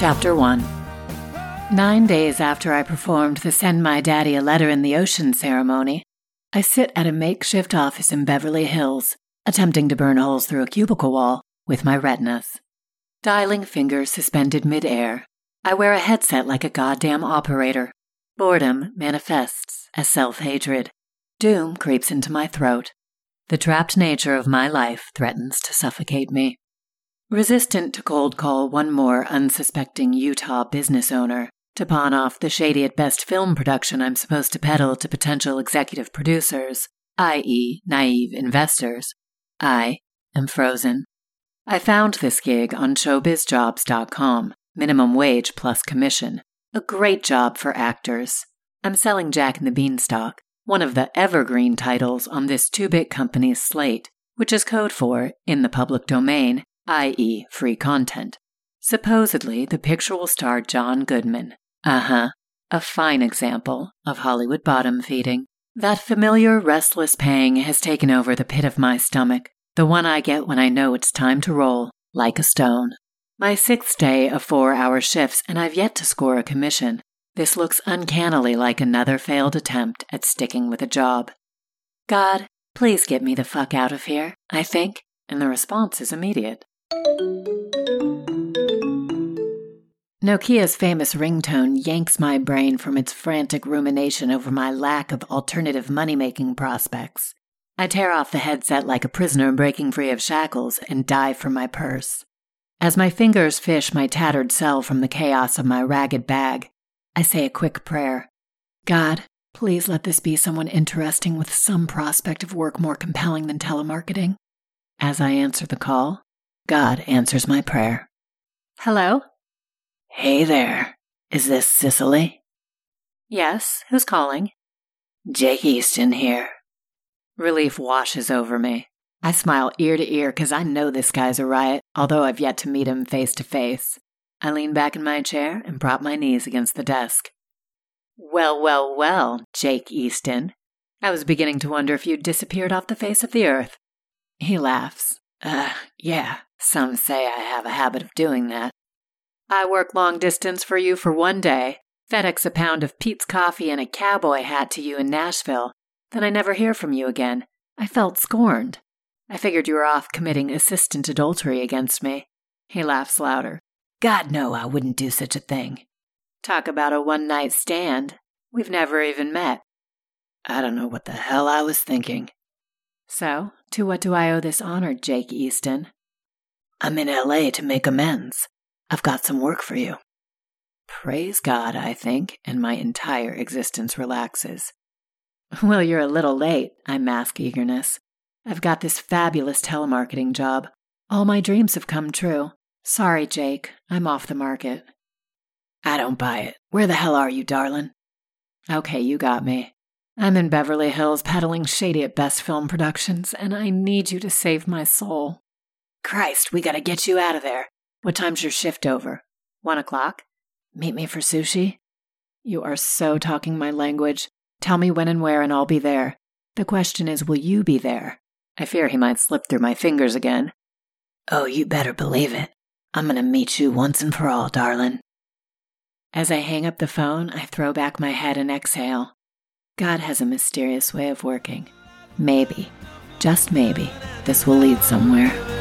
Chapter 1 Nine days after I performed the Send My Daddy a Letter in the Ocean ceremony, I sit at a makeshift office in Beverly Hills, attempting to burn holes through a cubicle wall with my retinas. Dialing fingers suspended midair, I wear a headset like a goddamn operator. Boredom manifests as self hatred. Doom creeps into my throat. The trapped nature of my life threatens to suffocate me. Resistant to cold call one more unsuspecting Utah business owner to pawn off the shady at best film production I'm supposed to peddle to potential executive producers, i.e., naive investors, I am frozen. I found this gig on showbizjobs.com, minimum wage plus commission. A great job for actors. I'm selling Jack and the Beanstalk, one of the evergreen titles on this two bit company's slate, which is code for, in the public domain, i.e., free content. Supposedly, the picture will star John Goodman. Uh huh. A fine example of Hollywood bottom feeding. That familiar restless pang has taken over the pit of my stomach, the one I get when I know it's time to roll, like a stone. My sixth day of four hour shifts, and I've yet to score a commission. This looks uncannily like another failed attempt at sticking with a job. God, please get me the fuck out of here, I think, and the response is immediate. Nokia's famous ringtone yanks my brain from its frantic rumination over my lack of alternative money making prospects. I tear off the headset like a prisoner breaking free of shackles and dive for my purse. As my fingers fish my tattered cell from the chaos of my ragged bag, I say a quick prayer God, please let this be someone interesting with some prospect of work more compelling than telemarketing. As I answer the call, God answers my prayer. Hello? Hey there. Is this Cicely? Yes, who's calling? Jake Easton here. Relief washes over me. I smile ear to ear because I know this guy's a riot, although I've yet to meet him face to face. I lean back in my chair and prop my knees against the desk. Well, well, well, Jake Easton. I was beginning to wonder if you'd disappeared off the face of the earth. He laughs. Uh, yeah, some say I have a habit of doing that. I work long distance for you for one day, FedEx a pound of Peet's coffee and a cowboy hat to you in Nashville. Then I never hear from you again. I felt scorned. I figured you were off committing assistant adultery against me. He laughs louder. God, no, I wouldn't do such a thing. Talk about a one night stand. We've never even met. I don't know what the hell I was thinking. So, to what do I owe this honor, Jake Easton? I'm in LA to make amends. I've got some work for you. Praise God, I think, and my entire existence relaxes. Well, you're a little late, I mask eagerness. I've got this fabulous telemarketing job. All my dreams have come true. Sorry, Jake, I'm off the market. I don't buy it. Where the hell are you, darling? Okay, you got me. I'm in Beverly Hills peddling shady at best film productions, and I need you to save my soul. Christ, we gotta get you out of there. What time's your shift over? One o'clock? Meet me for sushi? You are so talking my language. Tell me when and where, and I'll be there. The question is, will you be there? I fear he might slip through my fingers again. Oh, you better believe it. I'm gonna meet you once and for all, darling. As I hang up the phone, I throw back my head and exhale. God has a mysterious way of working. Maybe, just maybe, this will lead somewhere.